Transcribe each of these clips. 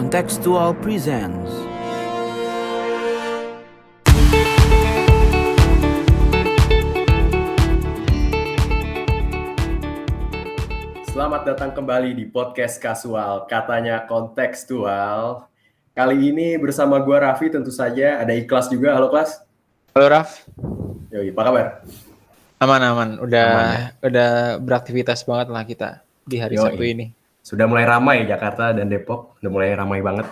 Contextual presents Selamat datang kembali di podcast kasual, katanya kontekstual. Kali ini bersama gua Raffi tentu saja, ada Ikhlas juga. Halo Klas. Halo Raf, Yoi, apa kabar? aman aman. Udah Aman, udah beraktivitas banget lah kita di hari Yoi. Sabtu ini. Sudah mulai ramai Jakarta dan Depok, udah mulai ramai banget.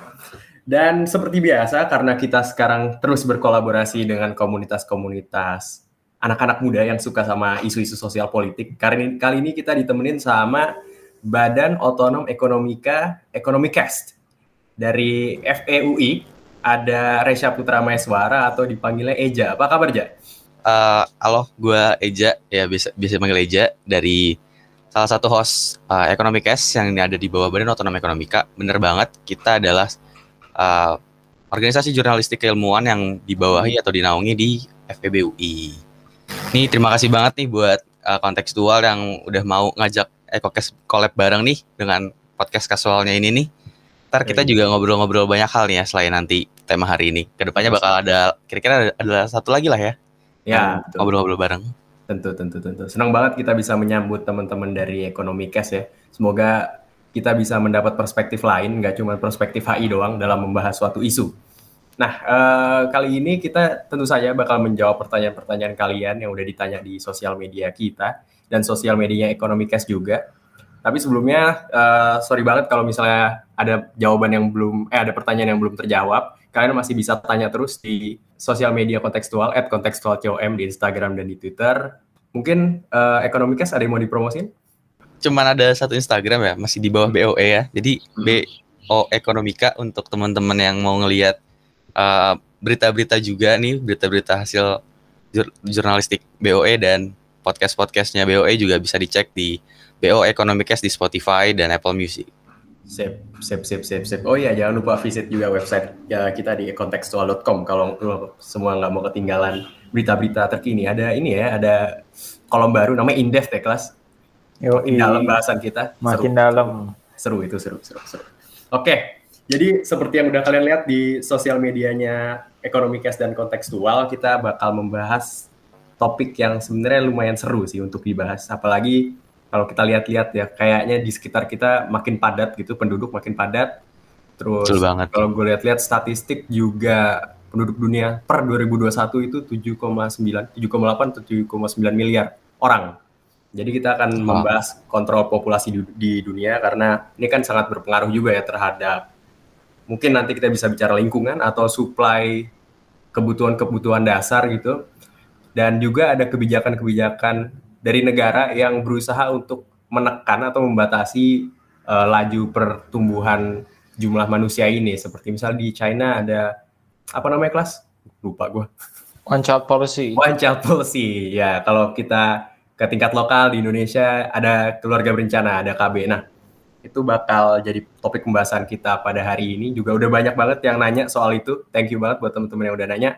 Dan seperti biasa, karena kita sekarang terus berkolaborasi dengan komunitas-komunitas anak-anak muda yang suka sama isu-isu sosial politik, kali ini, kali ini kita ditemenin sama Badan Otonom Ekonomika Ekonomikast dari FEUI, ada Resya Putra Maeswara atau dipanggilnya Eja. Apa kabar, Ja? Eh, halo, gue Eja, ya bisa bisa panggil Eja dari salah satu host uh, Ekonomi Cash yang ada di bawah Badan Otonom Ekonomika. Bener banget, kita adalah uh, organisasi jurnalistik keilmuan yang dibawahi atau dinaungi di FPBUI. Nih terima kasih banget nih buat uh, kontekstual yang udah mau ngajak EcoCast collab bareng nih dengan podcast kasualnya ini nih. Ntar kita Yoi. juga ngobrol-ngobrol banyak hal nih ya selain nanti tema hari ini. Ke depannya bakal ada kira-kira ada, ada satu lagi lah ya Ya, ngobrol-ngobrol bareng. Tentu, tentu, tentu. Senang banget kita bisa menyambut teman-teman dari Ekonomi Cash ya. Semoga kita bisa mendapat perspektif lain, nggak cuma perspektif HI doang dalam membahas suatu isu. Nah, eh, kali ini kita tentu saja bakal menjawab pertanyaan-pertanyaan kalian yang udah ditanya di sosial media kita dan sosial medianya Ekonomi Cash juga. Tapi sebelumnya, eh, sorry banget kalau misalnya ada jawaban yang belum, eh ada pertanyaan yang belum terjawab. Kalian masih bisa tanya terus di sosial media kontekstual, at kontekstualcom di Instagram dan di Twitter. Mungkin eh, Ekonomi Cash ada yang mau dipromosin? cuman ada satu Instagram ya, masih di bawah BOE ya. Jadi Hmm. BO Ekonomika untuk teman-teman yang mau ngelihat uh, berita-berita juga nih, berita-berita hasil jur- jurnalistik BOE dan podcast-podcastnya BOE juga bisa dicek di BO Ekonomikast di Spotify dan Apple Music. Sip, sip, sip, sip, sip. Oh iya, jangan lupa visit juga website ya kita di kontekstual.com kalau semua nggak mau ketinggalan berita-berita terkini. Ada ini ya, ada kolom baru namanya Indef ya kelas. Yo, Makin dalam bahasan kita. makin seru, dalam. seru itu seru, seru, seru. Oke, jadi seperti yang udah kalian lihat di sosial medianya Ekonomikast dan Kontekstual, kita bakal membahas topik yang sebenarnya lumayan seru sih untuk dibahas. Apalagi kalau kita lihat-lihat ya, kayaknya di sekitar kita makin padat gitu, penduduk makin padat. Terus Betul banget. kalau gue lihat-lihat statistik juga penduduk dunia per 2021 itu 7,9, 7,8 atau 7,9 miliar orang. Jadi kita akan Wah. membahas kontrol populasi di, di dunia karena ini kan sangat berpengaruh juga ya terhadap mungkin nanti kita bisa bicara lingkungan atau supply kebutuhan-kebutuhan dasar gitu. Dan juga ada kebijakan-kebijakan dari negara yang berusaha untuk menekan atau membatasi eh, laju pertumbuhan jumlah manusia ini. Seperti misal di China ada apa namanya kelas? Lupa gue. One child policy. One child policy. Ya, kalau kita ke tingkat lokal di Indonesia ada keluarga berencana, ada KB. Nah, itu bakal jadi topik pembahasan kita pada hari ini. Juga udah banyak banget yang nanya soal itu. Thank you banget buat teman-teman yang udah nanya.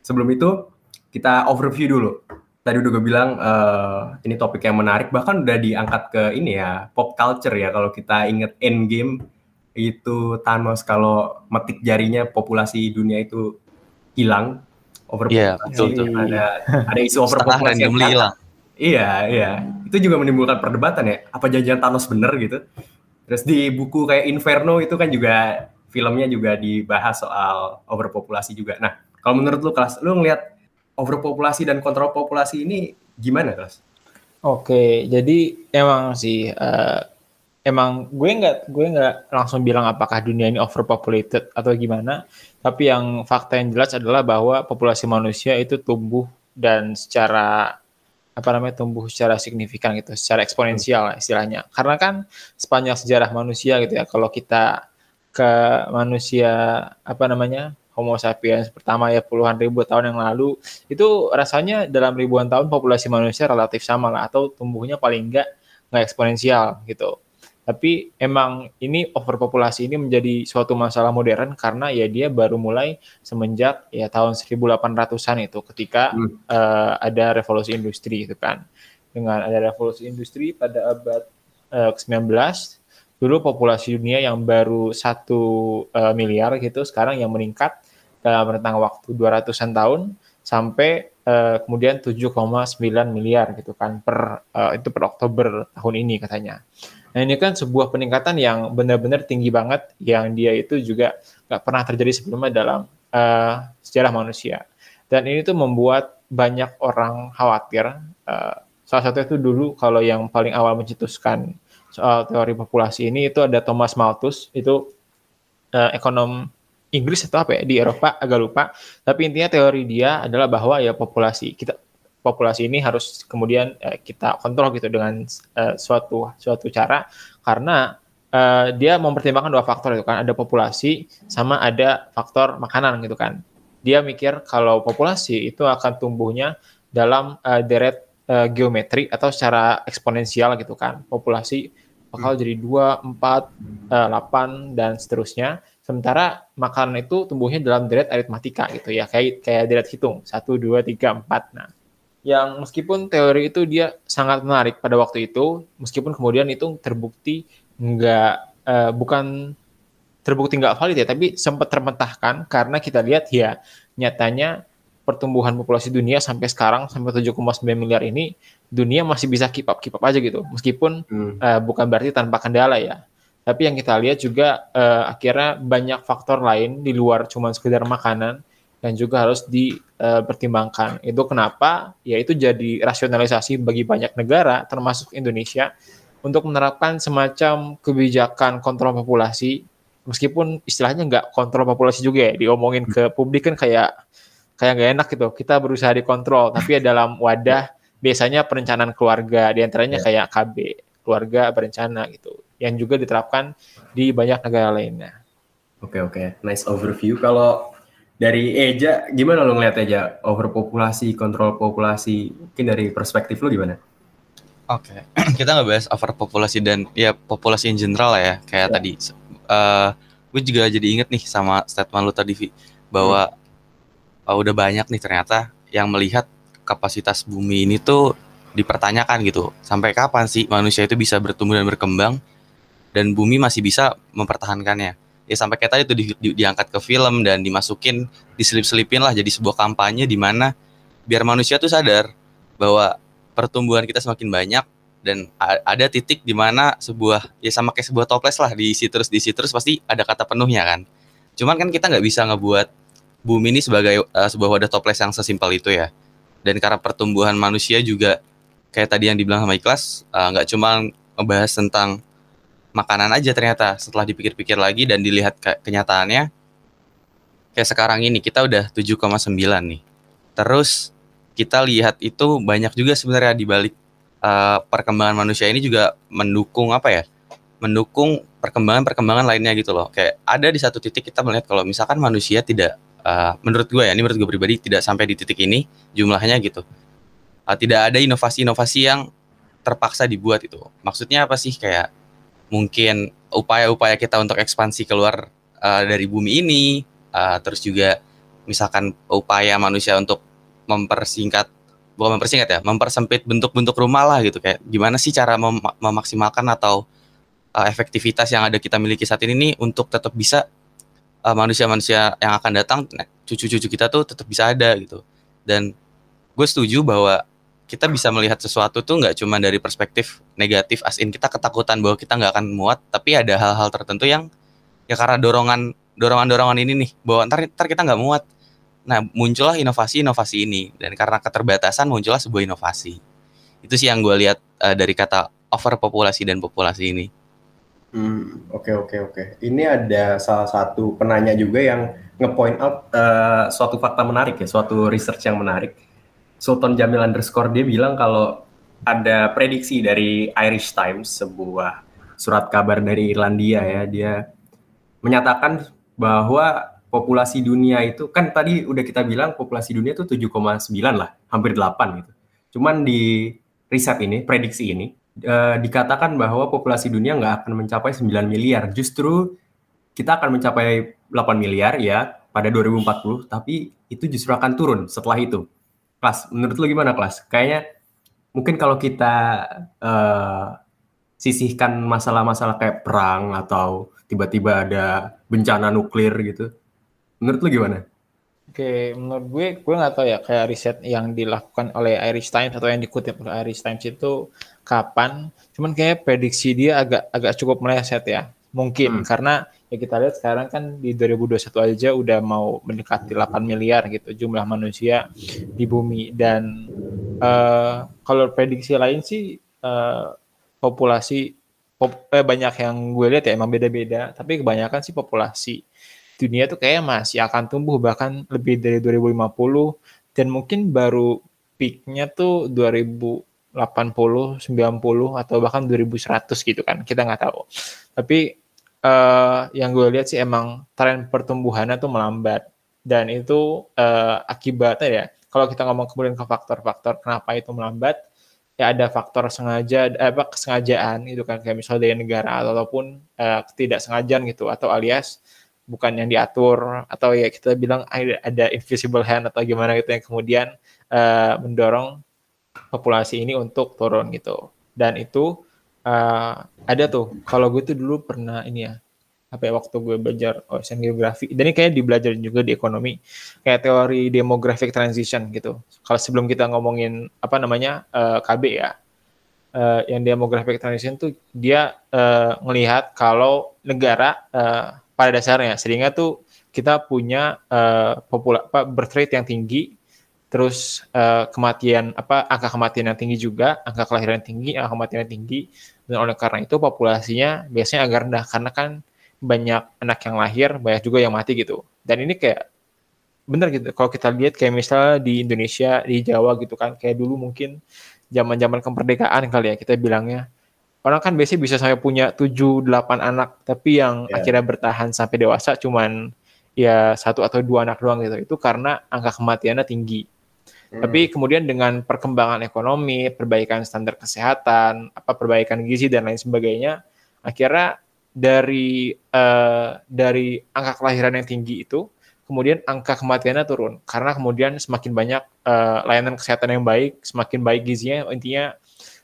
Sebelum itu, kita overview dulu. Tadi udah gue bilang eh, ini topik yang menarik, bahkan udah diangkat ke ini ya, pop culture ya. Kalau kita inget Endgame, itu Thanos kalau metik jarinya populasi dunia itu hilang. Iya, Overpopulasi, betul, betul. ada ada isu overpopulasi yang hilang. Iya, iya. Itu juga menimbulkan perdebatan ya. Apa janjian Thanos bener gitu? Terus di buku kayak Inferno itu kan juga filmnya juga dibahas soal overpopulasi juga. Nah, kalau menurut lu kelas, lu ngelihat overpopulasi dan kontrol populasi ini gimana kelas? Oke, jadi emang sih eh, emang gue nggak gue nggak langsung bilang apakah dunia ini overpopulated atau gimana, tapi yang fakta yang jelas adalah bahwa populasi manusia itu tumbuh dan secara apa namanya tumbuh secara signifikan gitu, secara eksponensial lah istilahnya. Karena kan sepanjang sejarah manusia gitu ya, kalau kita ke manusia apa namanya Homo sapiens pertama ya puluhan ribu tahun yang lalu itu rasanya dalam ribuan tahun populasi manusia relatif sama lah atau tumbuhnya paling enggak nggak eksponensial gitu. Tapi emang ini overpopulasi ini menjadi suatu masalah modern karena ya dia baru mulai semenjak ya tahun 1800-an itu ketika Hmm. eh, ada revolusi industri itu kan. Dengan ada revolusi industri pada abad eh, ke-19 dulu populasi dunia yang baru satu uh, miliar gitu, sekarang yang meningkat dalam rentang waktu 200-an tahun sampai uh, kemudian 7,9 miliar gitu kan per uh, itu per Oktober tahun ini katanya. Nah ini kan sebuah peningkatan yang benar-benar tinggi banget yang dia itu juga nggak pernah terjadi sebelumnya dalam uh, sejarah manusia. Dan ini tuh membuat banyak orang khawatir. Uh, salah satu itu dulu kalau yang paling awal mencetuskan soal teori populasi ini itu ada Thomas Malthus itu uh, ekonom Inggris atau apa ya di Eropa agak lupa. Tapi intinya teori dia adalah bahwa ya populasi kita populasi ini harus kemudian uh, kita kontrol gitu dengan uh, suatu suatu cara karena uh, dia mempertimbangkan dua faktor itu kan ada populasi sama ada faktor makanan gitu kan dia mikir kalau populasi itu akan tumbuhnya dalam uh, deret uh, geometri atau secara eksponensial gitu kan. Populasi bakal hmm. jadi 2, 4, uh, 8 dan seterusnya. Sementara makanan itu tumbuhnya dalam deret aritmatika gitu ya, kayak kayak deret hitung 1 2 3 4. Nah, yang meskipun teori itu dia sangat menarik pada waktu itu, meskipun kemudian itu terbukti nggak uh, bukan terbukti nggak valid ya, tapi sempat termentahkan karena kita lihat ya nyatanya pertumbuhan populasi dunia sampai sekarang sampai 7,9 miliar ini dunia masih bisa keep up keep up aja gitu meskipun hmm. uh, bukan berarti tanpa kendala ya tapi yang kita lihat juga uh, akhirnya banyak faktor lain di luar cuma sekedar makanan dan juga harus dipertimbangkan itu kenapa? Ya itu jadi rasionalisasi bagi banyak negara termasuk Indonesia untuk menerapkan semacam kebijakan kontrol populasi. Meskipun istilahnya nggak kontrol populasi juga ya diomongin ke publik kan kayak kayak nggak enak gitu. Kita berusaha dikontrol tapi ya dalam wadah biasanya perencanaan keluarga di antaranya yeah. kayak KB keluarga berencana gitu yang juga diterapkan di banyak negara lainnya. Oke okay, oke okay. nice overview kalau dari Eja gimana lo ngeliat Eja overpopulasi kontrol populasi mungkin dari perspektif lo gimana? Oke okay. kita nggak bahas overpopulasi dan ya populasi in general lah ya kayak yeah. tadi uh, gue juga jadi inget nih sama statement lu tadi Vi, bahwa hmm. uh, udah banyak nih ternyata yang melihat kapasitas bumi ini tuh dipertanyakan gitu. Sampai kapan sih manusia itu bisa bertumbuh dan berkembang dan bumi masih bisa mempertahankannya? Ya sampai kayak tadi tuh di, di, diangkat ke film dan dimasukin, diselip-selipin lah jadi sebuah kampanye di mana biar manusia tuh sadar bahwa pertumbuhan kita semakin banyak dan ada titik di mana sebuah ya sama kayak sebuah toples lah diisi terus diisi terus pasti ada kata penuhnya kan cuman kan kita nggak bisa ngebuat bumi ini sebagai uh, sebuah wadah toples yang sesimpel itu ya dan karena pertumbuhan manusia juga kayak tadi yang dibilang sama Ikhlas eh, nggak uh, cuma ngebahas tentang makanan aja ternyata setelah dipikir-pikir lagi dan dilihat ke kenyataannya kayak sekarang ini kita udah 7,9 nih terus kita lihat itu banyak juga sebenarnya di balik uh, perkembangan manusia ini juga mendukung apa ya? Mendukung perkembangan-perkembangan lainnya gitu loh. Kayak ada di satu titik kita melihat kalau misalkan manusia tidak uh, menurut gue ya, ini menurut gue pribadi tidak sampai di titik ini jumlahnya gitu. Uh, tidak ada inovasi-inovasi yang terpaksa dibuat itu. Maksudnya apa sih kayak mungkin upaya-upaya kita untuk ekspansi keluar uh, dari bumi ini, uh, terus juga misalkan upaya manusia untuk mempersingkat bukan mempersingkat ya, mempersempit bentuk-bentuk rumah lah gitu kayak gimana sih cara mem memaksimalkan atau uh, efektivitas yang ada kita miliki saat ini nih untuk tetap bisa uh, manusia-manusia yang akan datang cucu-cucu kita tuh tetap bisa ada gitu. Dan gue setuju bahwa kita bisa melihat sesuatu tuh nggak cuma dari perspektif negatif as in kita ketakutan bahwa kita nggak akan muat tapi ada hal-hal tertentu yang ya karena dorongan dorongan dorongan ini nih bahwa ntar ntar kita nggak muat Nah, muncullah inovasi-inovasi ini dan karena keterbatasan muncullah sebuah inovasi. Itu sih yang gue lihat uh, dari kata overpopulasi dan populasi ini. Hmm, oke okay, oke okay, oke. Okay. Ini ada salah satu penanya juga yang ngepoint out uh, suatu fakta menarik ya, suatu research yang menarik. Sultan Jamil underscore dia bilang kalau ada prediksi dari Irish Times, sebuah surat kabar dari Irlandia ya, dia menyatakan bahwa populasi dunia itu kan tadi udah kita bilang populasi dunia itu 7,9 lah, hampir 8 gitu. Cuman di riset ini, prediksi ini eh, dikatakan bahwa populasi dunia nggak akan mencapai 9 miliar. Justru kita akan mencapai 8 miliar ya pada 2040, tapi itu justru akan turun setelah itu. Kelas, menurut lu gimana kelas? Kayaknya mungkin kalau kita uh, sisihkan masalah-masalah kayak perang atau tiba-tiba ada bencana nuklir gitu. Menurut lu gimana? Oke, menurut gue, gue nggak tahu ya kayak riset yang dilakukan oleh Irish Times atau yang dikutip oleh Irish Times itu kapan. Cuman kayak prediksi dia agak agak cukup meleset ya. Mungkin hmm. karena ya kita lihat sekarang kan di 2021 aja udah mau mendekati 8 miliar gitu jumlah manusia di bumi. Dan uh, kalau prediksi lain sih uh, populasi pop, eh, banyak yang gue lihat ya emang beda-beda. Tapi kebanyakan sih populasi dunia tuh kayak masih akan tumbuh bahkan lebih dari 2050 dan mungkin baru peaknya tuh 2080, 90 atau bahkan 2100 gitu kan kita nggak tahu. Tapi uh, yang gue lihat sih emang tren pertumbuhannya tuh melambat dan itu uh, akibatnya ya kalau kita ngomong kemudian ke faktor-faktor kenapa itu melambat ya ada faktor sengaja apa kesengajaan itu kan kayak misalnya dari negara ataupun uh, ketidaksengajaan gitu atau alias bukan yang diatur atau ya kita bilang ada invisible hand atau gimana gitu yang kemudian uh, mendorong populasi ini untuk turun gitu. Dan itu uh, ada tuh. Kalau gue tuh dulu pernah ini ya apa ya waktu gue belajar ocean geografi. Dan ini kayaknya dibelajar juga di ekonomi. Kayak teori demographic transition gitu. Kalau sebelum kita ngomongin apa namanya uh, eh, KB ya uh, yang demographic transition tuh dia uh, ngelihat kalau negara uh, pada dasarnya. Sehingga tuh kita punya uh, popula apa birth rate yang tinggi terus uh, kematian apa angka kematian yang tinggi juga angka kelahiran yang tinggi angka kematian yang tinggi dan oleh karena itu populasinya biasanya agak rendah karena kan banyak anak yang lahir banyak juga yang mati gitu dan ini kayak bener gitu kalau kita lihat kayak misalnya di Indonesia di Jawa gitu kan kayak dulu mungkin zaman zaman kemerdekaan kali ya kita bilangnya orang kan biasanya bisa sampai punya 7 8 anak, tapi yang yeah. akhirnya bertahan sampai dewasa cuman ya satu atau dua anak doang gitu. Itu karena angka kematiannya tinggi. Hmm. Tapi kemudian dengan perkembangan ekonomi, perbaikan standar kesehatan, apa perbaikan gizi dan lain sebagainya, akhirnya dari uh, dari angka kelahiran yang tinggi itu, kemudian angka kematiannya turun karena kemudian semakin banyak uh, layanan kesehatan yang baik, semakin baik gizinya, intinya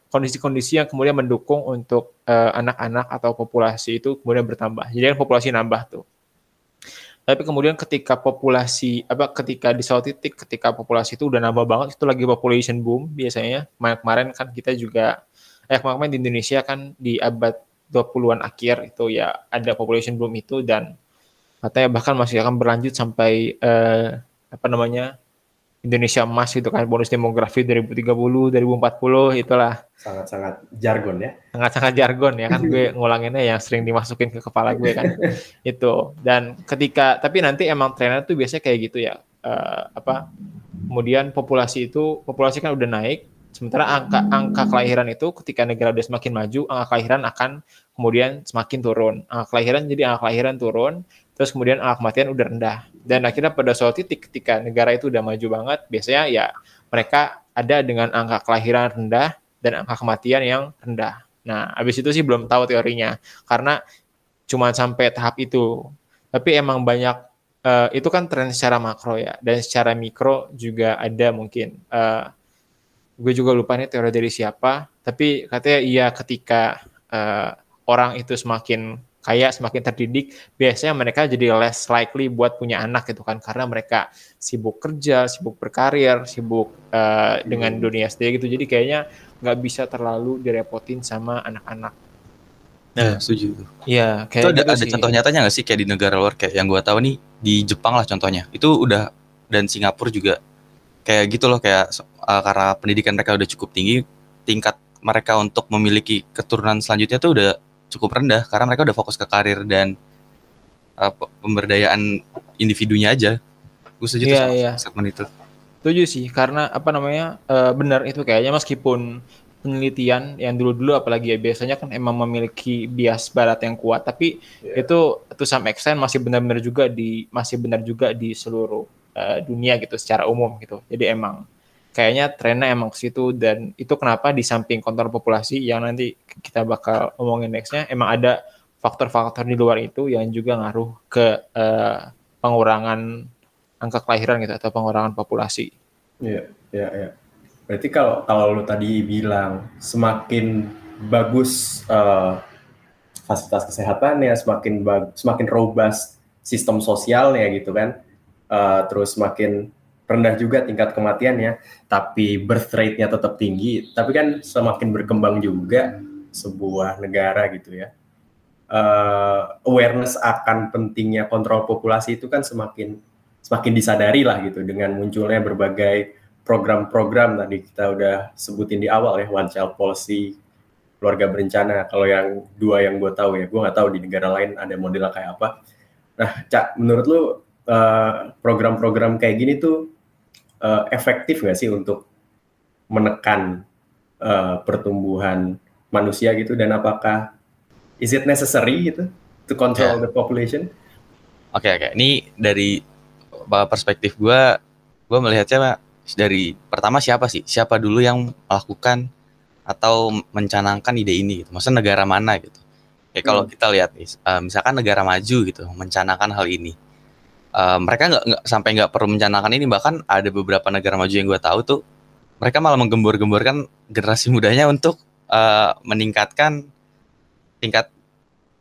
kondisi-kondisi yang kemudian mendukung untuk eh, anak-anak uh, atau populasi itu kemudian bertambah. Jadi kan populasi nambah tuh. Tapi kemudian ketika populasi apa ketika di suatu titik ketika populasi itu udah nambah banget itu lagi population boom biasanya. Kemarin kan kita juga eh kemarin di Indonesia kan di abad 20-an akhir itu ya ada population boom itu dan katanya bahkan masih akan berlanjut sampai eh, apa namanya Indonesia emas itu kan bonus demografi 2030 2040 itulah. Sangat-sangat jargon ya. Sangat-sangat jargon ya kan gue ngulanginnya yang sering dimasukin ke kepala gue kan. Itu. Dan ketika tapi nanti emang trennya tuh biasanya kayak gitu ya. Uh, apa kemudian populasi itu populasi kan udah naik. Sementara angka angka kelahiran itu ketika negara udah semakin maju angka kelahiran akan kemudian semakin turun. Angka kelahiran jadi angka kelahiran turun terus kemudian angka kematian udah rendah. Dan akhirnya pada suatu titik ketika negara itu udah maju banget biasanya ya mereka ada dengan angka kelahiran rendah dan angka kematian yang rendah. Nah habis itu sih belum tahu teorinya karena cuma sampai tahap itu. Tapi emang banyak uh, itu kan tren secara makro ya dan secara mikro juga ada mungkin. Uh, gue juga lupa nih teori dari siapa tapi katanya iya ketika uh, orang itu semakin kaya, semakin terdidik, biasanya mereka jadi less likely buat punya anak gitu kan, karena mereka sibuk kerja, sibuk berkarir, sibuk uh, dengan hmm. dunia sendiri gitu. Jadi kayaknya nggak bisa terlalu direpotin sama anak-anak. Nah, setuju. Iya, kayak itu ada, gitu ada sih. contoh nyatanya nggak sih kayak di negara luar kayak yang gue tahu nih di Jepang lah contohnya. Itu udah dan Singapura juga kayak gitu loh kayak uh, karena pendidikan mereka udah cukup tinggi, tingkat mereka untuk memiliki keturunan selanjutnya tuh udah cukup rendah karena mereka udah fokus ke karir dan uh, pemberdayaan individunya aja. Gue setuju yeah, sama yeah. statement itu. Setuju sih karena apa namanya uh, benar itu kayaknya meskipun penelitian yang dulu-dulu apalagi ya biasanya kan emang memiliki bias barat yang kuat tapi yeah. itu to some extent masih benar-benar juga di masih benar juga di seluruh uh, dunia gitu secara umum gitu. Jadi emang kayaknya trennya emang ke situ dan itu kenapa di samping kontrol populasi yang nanti kita bakal omongin nextnya emang ada faktor-faktor di luar itu yang juga ngaruh ke uh, pengurangan angka kelahiran gitu atau pengurangan populasi. Iya, iya, iya. Berarti kalau kalau lu tadi bilang semakin bagus uh, fasilitas kesehatannya, semakin bag, semakin robust sistem sosialnya gitu kan, uh, terus semakin rendah juga tingkat kematiannya, tapi birth rate-nya tetap tinggi, tapi kan semakin berkembang juga sebuah negara gitu ya. Uh, awareness akan pentingnya kontrol populasi itu kan semakin semakin disadari lah gitu dengan munculnya berbagai program-program. Tadi kita udah sebutin di awal ya one child policy keluarga berencana. Kalau yang dua yang gue tahu ya gue nggak tahu di negara lain ada model kayak apa. Nah cak menurut lu uh, program-program kayak gini tuh uh, efektif nggak sih untuk menekan uh, pertumbuhan manusia gitu dan apakah is it necessary gitu to control yeah. the population? Oke okay, oke, okay. ini dari perspektif gue, gue melihatnya dari pertama siapa sih? Siapa dulu yang melakukan atau mencanangkan ide ini gitu. Maksudnya negara mana gitu. Kayak hmm. kalau kita lihat nih, uh, misalkan negara maju gitu mencanangkan hal ini. Uh, mereka nggak sampai nggak perlu mencanangkan ini bahkan ada beberapa negara maju yang gue tahu tuh mereka malah menggembur-gemburkan generasi mudanya untuk uh, meningkatkan tingkat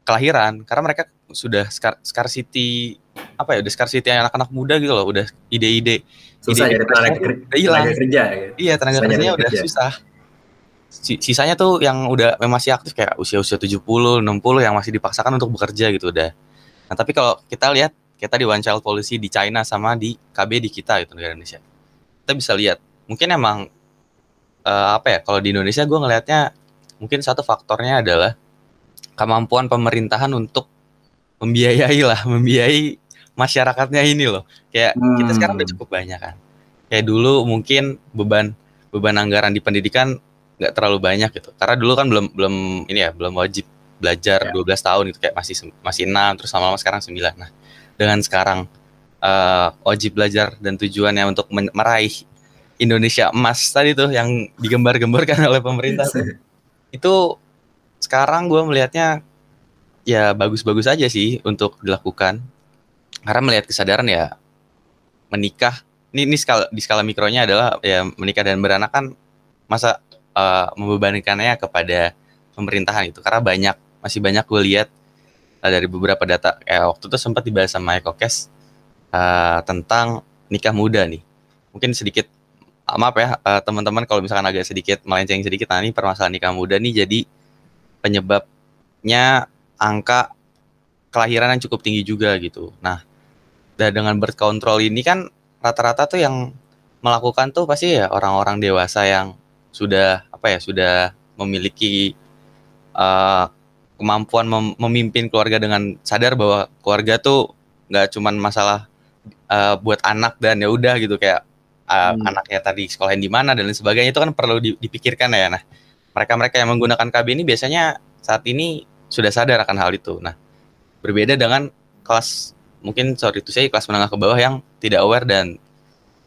kelahiran karena mereka sudah scar scarcity apa ya udah scarcity anak-anak muda gitu loh udah ide-ide susah ide, tenaga, udah hilang tenaga kerja ya. iya tenaga susah kerjanya udah kerja. susah sisanya tuh yang udah masih aktif kayak usia-usia 70, 60 yang masih dipaksakan untuk bekerja gitu udah. Nah, tapi kalau kita lihat kita di one child policy di China sama di KB di kita gitu negara Indonesia. Kita bisa lihat, mungkin emang uh, apa ya kalau di Indonesia gue ngelihatnya mungkin satu faktornya adalah kemampuan pemerintahan untuk membiayai lah, membiayai masyarakatnya ini loh. Kayak hmm. kita sekarang udah cukup banyak kan. Kayak dulu mungkin beban beban anggaran di pendidikan nggak terlalu banyak gitu. Karena dulu kan belum belum ini ya, belum wajib belajar ya. 12 tahun itu kayak masih masih 6 terus lama-lama sekarang 9. Nah, dengan sekarang uh, wajib belajar dan tujuannya untuk meraih Indonesia emas tadi tuh yang digembar-gemborkan oleh pemerintah tuh, itu sekarang gue melihatnya ya bagus-bagus aja sih untuk dilakukan. Karena melihat kesadaran ya menikah ini, ini skala di skala mikronya adalah ya menikah dan beranak kan masa uh, membebankannya kepada pemerintahan itu karena banyak masih banyak gue lihat uh, dari beberapa data. Eh, waktu itu sempat dibahas sama Eko Kes uh, tentang nikah muda nih. Mungkin sedikit uh, maaf ya uh, teman-teman kalau misalkan agak sedikit melenceng sedikit nah ini permasalahan nikah muda nih. Jadi penyebabnya angka kelahiran yang cukup tinggi juga gitu. Nah, dan dengan birth control ini kan rata-rata tuh yang melakukan tuh pasti ya orang-orang dewasa yang sudah apa ya sudah memiliki uh, kemampuan mem memimpin keluarga dengan sadar bahwa keluarga tuh nggak cuman masalah uh, buat anak dan ya udah gitu kayak uh, hmm. anaknya tadi sekolahin di mana dan lain sebagainya itu kan perlu dipikirkan ya. Nah, mereka-mereka yang menggunakan KB ini biasanya saat ini sudah sadar akan hal itu. Nah, berbeda dengan kelas mungkin sorry itu saya kelas menengah ke bawah yang tidak aware dan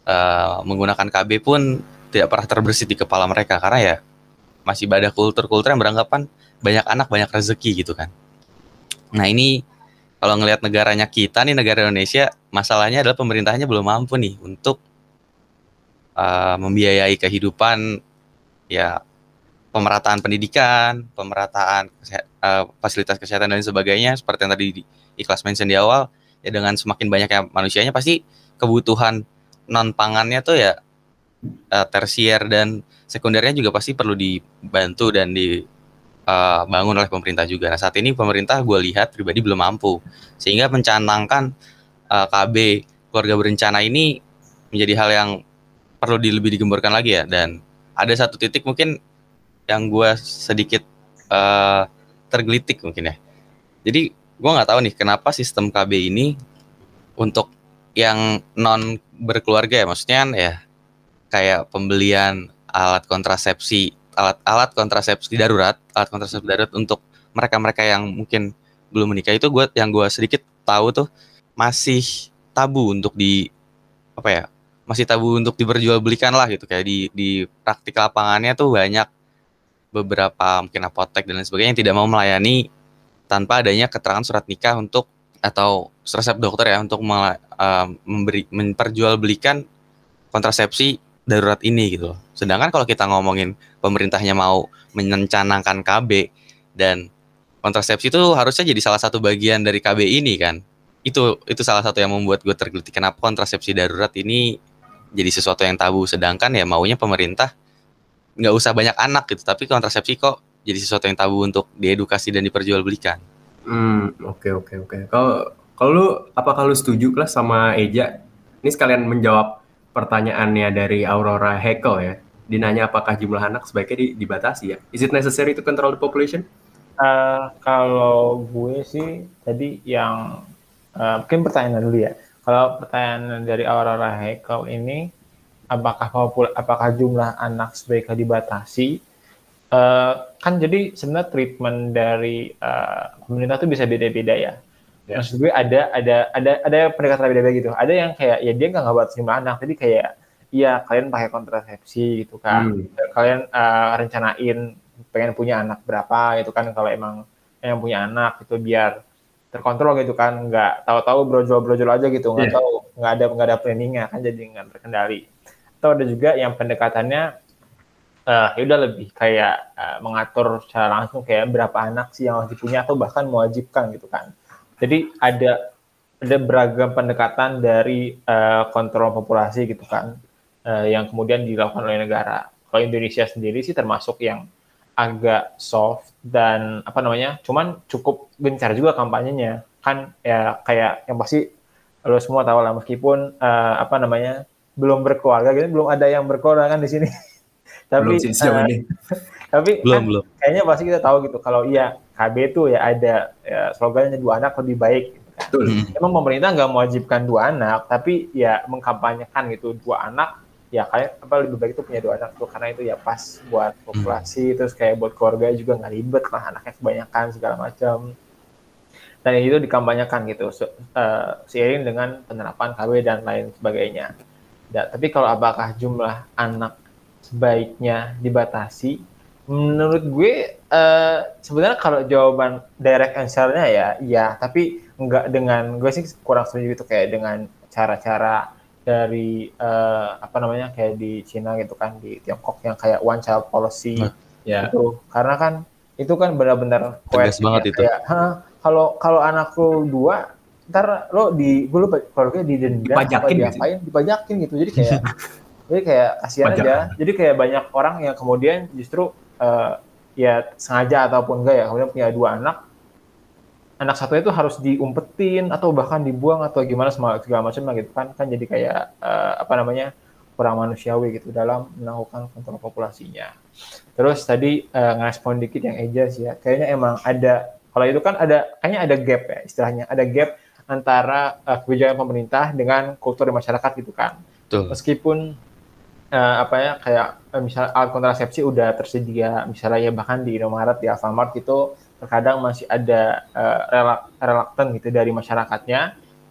uh, menggunakan KB pun tidak pernah terbersih di kepala mereka karena ya masih pada kultur-kultur yang beranggapan banyak anak banyak rezeki gitu kan. Nah ini kalau ngelihat negaranya kita nih negara Indonesia masalahnya adalah pemerintahnya belum mampu nih untuk uh, membiayai kehidupan ya pemerataan pendidikan, pemerataan uh, fasilitas kesehatan dan sebagainya seperti yang tadi di ikhlas mention di awal ya dengan semakin banyaknya manusianya pasti kebutuhan non pangannya tuh ya uh, tersier dan sekundernya juga pasti perlu dibantu dan dibangun uh, oleh pemerintah juga. Nah saat ini pemerintah gue lihat pribadi belum mampu sehingga mencanangkan uh, KB keluarga berencana ini menjadi hal yang perlu di, lebih digemborkan lagi ya dan ada satu titik mungkin yang gue sedikit uh, tergelitik mungkin ya. Jadi gue nggak tahu nih kenapa sistem KB ini untuk yang non berkeluarga ya maksudnya kan ya kayak pembelian alat kontrasepsi alat-alat kontrasepsi darurat alat kontrasepsi darurat untuk mereka-mereka yang mungkin belum menikah. Itu gue yang gue sedikit tahu tuh masih tabu untuk di apa ya masih tabu untuk diperjualbelikan lah gitu. Kayak di di praktik lapangannya tuh banyak beberapa mungkin apotek dan lain sebagainya yang tidak mau melayani tanpa adanya keterangan surat nikah untuk atau resep dokter ya untuk uh, memberi memperjualbelikan kontrasepsi darurat ini gitu Sedangkan kalau kita ngomongin pemerintahnya mau mencanangkan KB dan kontrasepsi itu harusnya jadi salah satu bagian dari KB ini kan. Itu itu salah satu yang membuat gue tergelitik kenapa kontrasepsi darurat ini jadi sesuatu yang tabu sedangkan ya maunya pemerintah nggak usah banyak anak gitu tapi kontrasepsi kok jadi sesuatu yang tabu untuk diedukasi dan diperjualbelikan. Hmm, oke oke oke. Kalau kalau lu apakah lu setuju kelas sama Eja? Ini sekalian menjawab pertanyaannya dari Aurora Hekel ya. Dinanya apakah jumlah anak sebaiknya di- dibatasi ya? Is it necessary to control the population? Eh, kalau gue sih tadi yang eh, mungkin pertanyaan dulu ya. Kalau pertanyaan dari Aurora Hekel ini, apakah apakah jumlah anak sebaiknya dibatasi? Eh, kan jadi sebenarnya treatment dari eh, pemerintah itu bisa beda-beda ya. Ya. Maksud gue ada ada ada ada pendekatan beda-beda gitu. Ada yang kayak ya dia nggak ngebatasi jumlah anak, jadi kayak ya kalian pakai kontrasepsi gitu kan. Hmm. Kalian eh, rencanain pengen punya anak berapa gitu kan kalau emang yang punya anak itu biar terkontrol gitu kan nggak tahu-tahu brojol-brojol aja gitu nggak Iya. tahu nggak ada nggak ada planningnya kan jadi nggak terkendali atau ada juga yang pendekatannya eh ya udah lebih kayak eh, mengatur secara langsung kayak berapa anak sih yang harus dipunya atau bahkan mewajibkan gitu kan jadi ada ada beragam pendekatan dari eh, kontrol populasi gitu kan eh, yang kemudian dilakukan oleh negara kalau Indonesia sendiri sih termasuk yang agak soft dan apa namanya cuman cukup gencar juga kampanyenya kan ya kayak yang pasti lo semua tahu lah meskipun eh, apa namanya belum berkeluarga gitu belum ada yang berkeluarga kan di sini tapi Belum sih ini. tapi Belum kan belum. kayaknya pasti kita tahu gitu kalau iya KB itu ya ada ya, slogannya dua anak lebih baik gitu kan. Betul. Hmm. Emang pemerintah nggak mewajibkan dua anak, tapi ya mengkampanyekan gitu dua anak ya kayak apa lebih baik itu punya dua anak tuh karena itu ya pas buat populasi terus kayak buat keluarga juga nggak ribet lah anaknya kebanyakan segala macam dan itu dikampanyekan gitu se- eh, seiring dengan penerapan KW dan lain sebagainya. Ya, tapi kalau apakah jumlah anak sebaiknya dibatasi? Menurut gue eh, sebenarnya kalau jawaban direct answer-nya ya iya, tapi nggak dengan gue sih kurang setuju itu kayak dengan cara-cara dari eh, apa namanya kayak di Cina gitu kan di Tiongkok yang kayak one child policy Nah, Ya. itu karena kan itu kan benar-benar Tegas coercive banget ya, itu. kayak, "Hah, kalau kalau anak lo dua ntar lo di gue lupa keluarga didenda apa Dipajakin gitu. diapain dipajakin gitu jadi kayak jadi kayak kasihan aja jadi kayak banyak orang yang kemudian justru eh, ya sengaja ataupun enggak ya kemudian punya dua anak anak satu itu harus diumpetin atau bahkan dibuang atau gimana semua segala macam lah gitu kan kan jadi kayak eh, apa namanya kurang manusiawi gitu dalam melakukan kontrol populasinya. Terus tadi eh, ngerespon dikit yang Eja sih ya, kayaknya emang ada kalau itu kan ada kayaknya ada gap ya istilahnya, ada gap antara eh, kebijakan pemerintah dengan kultur di masyarakat gitu kan. Betul. Meskipun eh, apa ya kayak eh, misalnya alat kontrasepsi udah tersedia, misalnya ya bahkan di Indomaret, di Alfamart itu terkadang masih ada eh, relak relaktan gitu dari masyarakatnya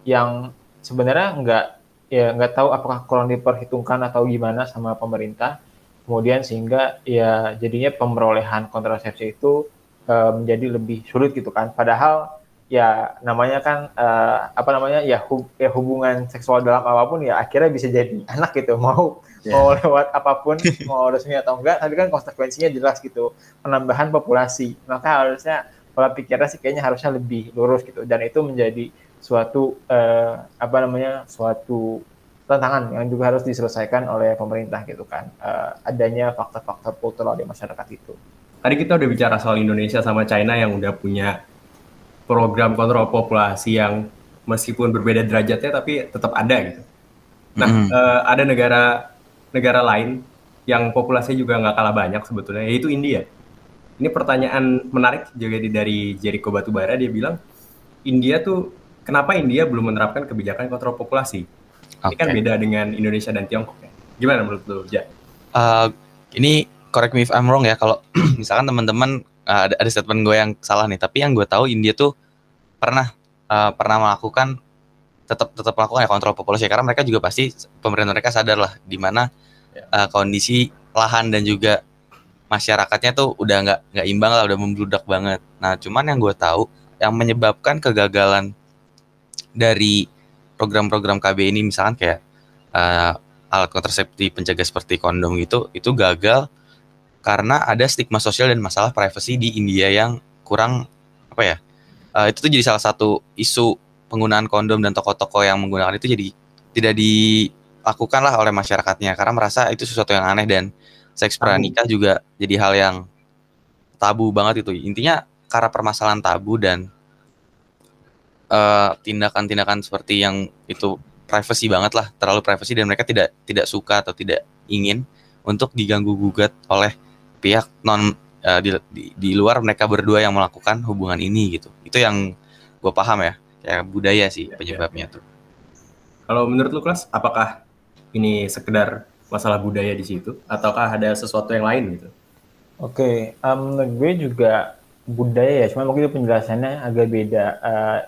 yang sebenarnya nggak ya nggak tahu apakah kurang diperhitungkan atau gimana sama pemerintah. Kemudian sehingga ya jadinya pemerolehan kontrasepsi itu eh, menjadi lebih sulit gitu kan. Padahal ya namanya kan eh, apa namanya ya, hub- ya hubungan seksual dalam apa pun ya akhirnya bisa jadi anak gitu. Mau Ya. mau lewat apa pun mau resmi atau enggak tapi kan konsekuensinya jelas gitu penambahan populasi maka harusnya pola pikirnya sih kayaknya harusnya lebih lurus gitu dan itu menjadi suatu eh, apa namanya suatu tantangan yang juga harus diselesaikan oleh pemerintah gitu kan Eh, adanya faktor-faktor kultural di masyarakat itu Tadi kita udah bicara soal Indonesia sama China yang udah punya program kontrol populasi yang meskipun berbeda derajatnya tapi tetap ada gitu. Nah, Mm. eh, ada negara negara lain yang populasinya juga nggak kalah banyak sebetulnya, yaitu India. Ini pertanyaan menarik juga dari Jericho Batubara, dia bilang India tuh kenapa India belum menerapkan kebijakan kontrol populasi? Ini kan beda dengan Indonesia dan Tiongkok ya. Gimana menurut lu, Ja? Eh, ini correct me if I'm wrong ya kalau misalkan teman-teman eh, ada, ada statement gue yang salah nih tapi yang gue tahu India tuh pernah eh, pernah melakukan tetap tetap melakukan ya kontrol populasi karena mereka juga pasti pemerintah mereka sadar lah di mana Ya. eh, kondisi lahan dan juga masyarakatnya tuh udah nggak nggak imbang lah udah membludak banget nah cuman yang gue tahu yang menyebabkan kegagalan dari program-program KB ini misalkan kayak eh, alat kontrasepsi penjaga seperti kondom gitu itu gagal karena ada stigma sosial dan masalah privacy di India yang kurang apa ya uh, itu tuh jadi salah satu isu penggunaan kondom dan toko-toko yang menggunakan itu jadi tidak dilakukan lah oleh masyarakatnya. Karena merasa itu sesuatu yang aneh dan seks pranikah juga jadi hal yang tabu banget itu intinya karena permasalahan tabu dan tindakan tindakan-tindakan seperti yang itu privacy banget lah terlalu privacy dan mereka tidak tidak suka atau tidak ingin untuk diganggu gugat oleh pihak non uh, di, di di luar mereka berdua yang melakukan hubungan ini gitu. Itu yang gue paham ya kayak budaya sih ya, penyebabnya ya. tuh kalau menurut lu kelas apakah ini sekedar masalah budaya di situ ataukah ada sesuatu yang lain gitu oke okay, um, gue juga budaya ya cuma mungkin penjelasannya agak beda uh,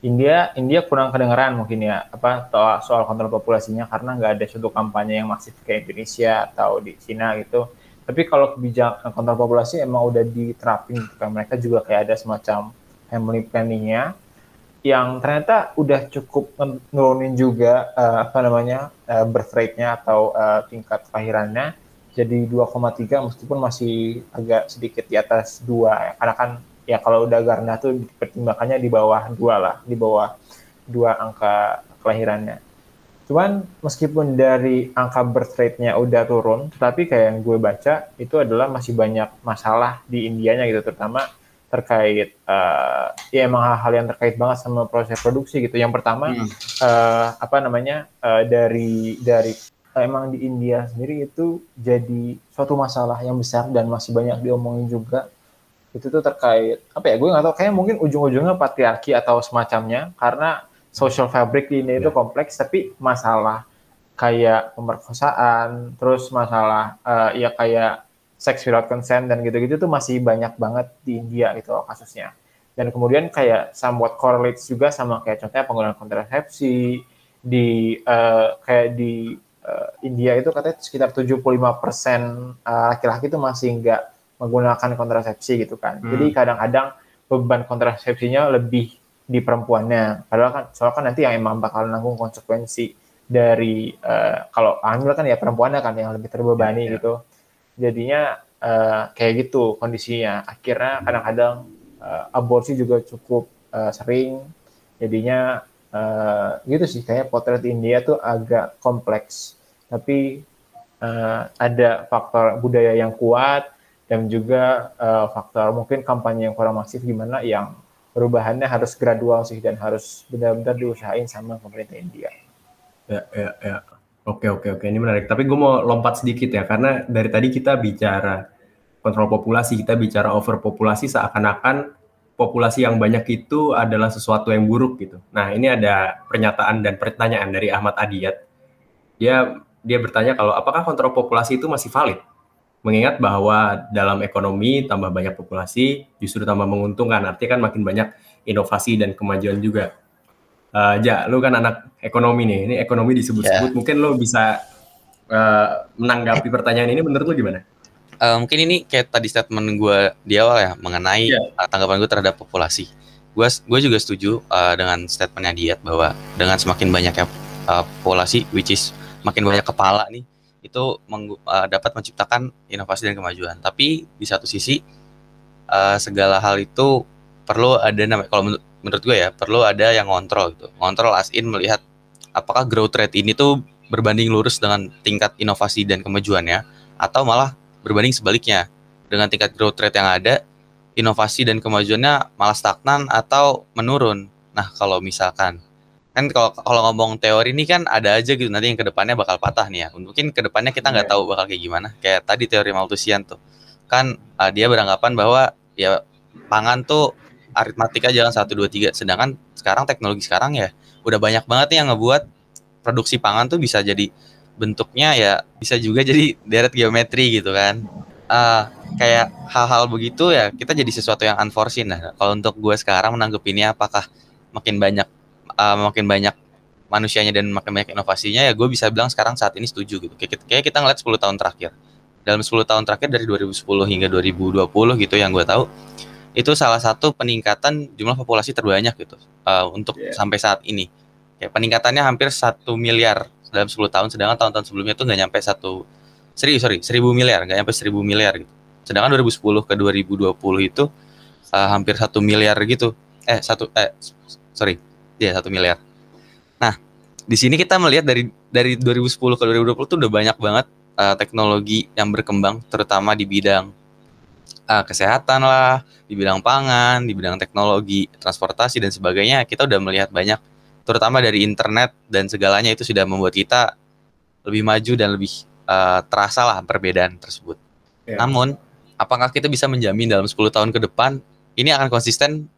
India India kurang kedengeran mungkin ya apa soal kontrol populasinya karena nggak ada suatu kampanye yang masif kayak Indonesia atau di Cina gitu. Tapi kalau kebijakan kontrol populasi emang udah diterapin gitu. Mereka juga kayak ada semacam family planningnya yang ternyata udah cukup nurunin juga uh, apa namanya uh, birth rate-nya atau uh, tingkat kelahirannya jadi 2,3 meskipun masih agak sedikit di atas dua ya. karena kan ya kalau udah Garna tuh pertimbangannya di bawah dua lah, di bawah dua angka kelahirannya. Cuman meskipun dari angka birth rate-nya udah turun, tetapi kayak yang gue baca itu adalah masih banyak masalah di Indianya gitu, terutama terkait uh, ya emang hal-hal yang terkait banget sama proses produksi gitu. Yang pertama hmm. uh, apa namanya uh, dari dari uh, emang di India sendiri itu jadi suatu masalah yang besar dan masih banyak diomongin juga itu tuh terkait apa ya gue nggak tahu kayak mungkin ujung-ujungnya patriarki atau semacamnya karena social fabric di ini yeah. itu kompleks tapi masalah kayak pemerkosaan terus masalah uh, ya kayak sex without consent dan gitu-gitu tuh masih banyak banget di India gitu loh kasusnya dan kemudian kayak somewhat correlates juga sama kayak contohnya penggunaan kontrasepsi di uh, kayak di uh, India itu katanya sekitar 75% laki-laki itu masih enggak menggunakan kontrasepsi gitu kan. Hmm. Jadi kadang-kadang beban kontrasepsinya lebih di perempuannya. Padahal kan soalnya kan nanti yang emang bakal nanggung konsekuensi dari uh, kalau hamil kan ya perempuannya kan yang lebih terbebani yeah, yeah. gitu. Jadinya uh, kayak gitu kondisinya. Akhirnya kadang-kadang uh, aborsi juga cukup uh, sering. Jadinya uh, gitu sih kayak potret India tuh agak kompleks. Tapi uh, ada faktor budaya yang kuat, dan juga uh, faktor mungkin kampanye yang kurang masif gimana yang perubahannya harus gradual sih dan harus benar-benar diusahain sama pemerintah India. Ya, ya, ya. Oke, oke, oke. Ini menarik. Tapi gue mau lompat sedikit ya, karena dari tadi kita bicara kontrol populasi, kita bicara overpopulasi seakan-akan populasi yang banyak itu adalah sesuatu yang buruk gitu. Nah, ini ada pernyataan dan pertanyaan dari Ahmad Adiyat. Dia dia bertanya kalau apakah kontrol populasi itu masih valid? mengingat bahwa dalam ekonomi tambah banyak populasi justru tambah menguntungkan artinya kan makin banyak inovasi dan kemajuan juga uh, ja lu kan anak ekonomi nih ini ekonomi disebut-sebut yeah. mungkin lu bisa uh, menanggapi pertanyaan ini menurut lu gimana uh, mungkin ini kayak tadi statement gue di awal ya mengenai yeah. tanggapan gue terhadap populasi gue gue juga setuju uh, dengan statementnya Diat bahwa dengan semakin banyaknya uh, populasi which is makin banyak kepala nih itu uh, dapat menciptakan inovasi dan kemajuan. Tapi di satu sisi uh, segala hal itu perlu ada namanya kalau menurut, menurut gue ya perlu ada yang ngontrol gitu. Ngontrol as in melihat apakah growth rate ini tuh berbanding lurus dengan tingkat inovasi dan kemajuannya atau malah berbanding sebaliknya dengan tingkat growth rate yang ada inovasi dan kemajuannya malah stagnan atau menurun. Nah, kalau misalkan kan kalau kalau ngomong teori ini kan ada aja gitu nanti yang ke depannya bakal patah nih ya mungkin ke depannya kita nggak yeah. tahu bakal kayak gimana kayak tadi teori Malthusian tuh kan uh, dia beranggapan bahwa ya pangan tuh aritmatika jalan satu dua tiga. Sedangkan sekarang teknologi sekarang ya udah banyak banget nih yang ngebuat produksi pangan tuh bisa jadi bentuknya ya bisa juga jadi deret geometri gitu kan. Uh, kayak hal-hal begitu ya kita jadi sesuatu yang unforeseen nah kalau untuk gue sekarang menanggapinnya apakah makin banyak uh, makin banyak manusianya dan makin banyak inovasinya ya gue bisa bilang sekarang saat ini setuju gitu. Kayak, kayak kita ngeliat 10 tahun terakhir. Dalam 10 tahun terakhir dari 2010 hingga 2020 gitu yang gue tahu itu salah satu peningkatan jumlah populasi terbanyak gitu uh, untuk yeah. sampai saat ini. Kayak peningkatannya hampir satu miliar dalam 10 tahun sedangkan tahun-tahun sebelumnya tuh nggak nyampe satu serius sorry 1000 miliar nggak sampai 1000 miliar gitu. Sedangkan 2010 ke 2020 itu uh, hampir satu miliar gitu. Eh satu eh sorry ya satu miliar. Nah di sini kita melihat dari dari 2010 ke 2020 tuh udah banyak banget uh, teknologi yang berkembang terutama di bidang uh, kesehatan lah di bidang pangan di bidang teknologi transportasi dan sebagainya kita udah melihat banyak terutama dari internet dan segalanya itu sudah membuat kita lebih maju dan lebih uh, terasa lah perbedaan tersebut. Ya. Namun, apakah kita bisa menjamin dalam 10 tahun ke depan ini akan konsisten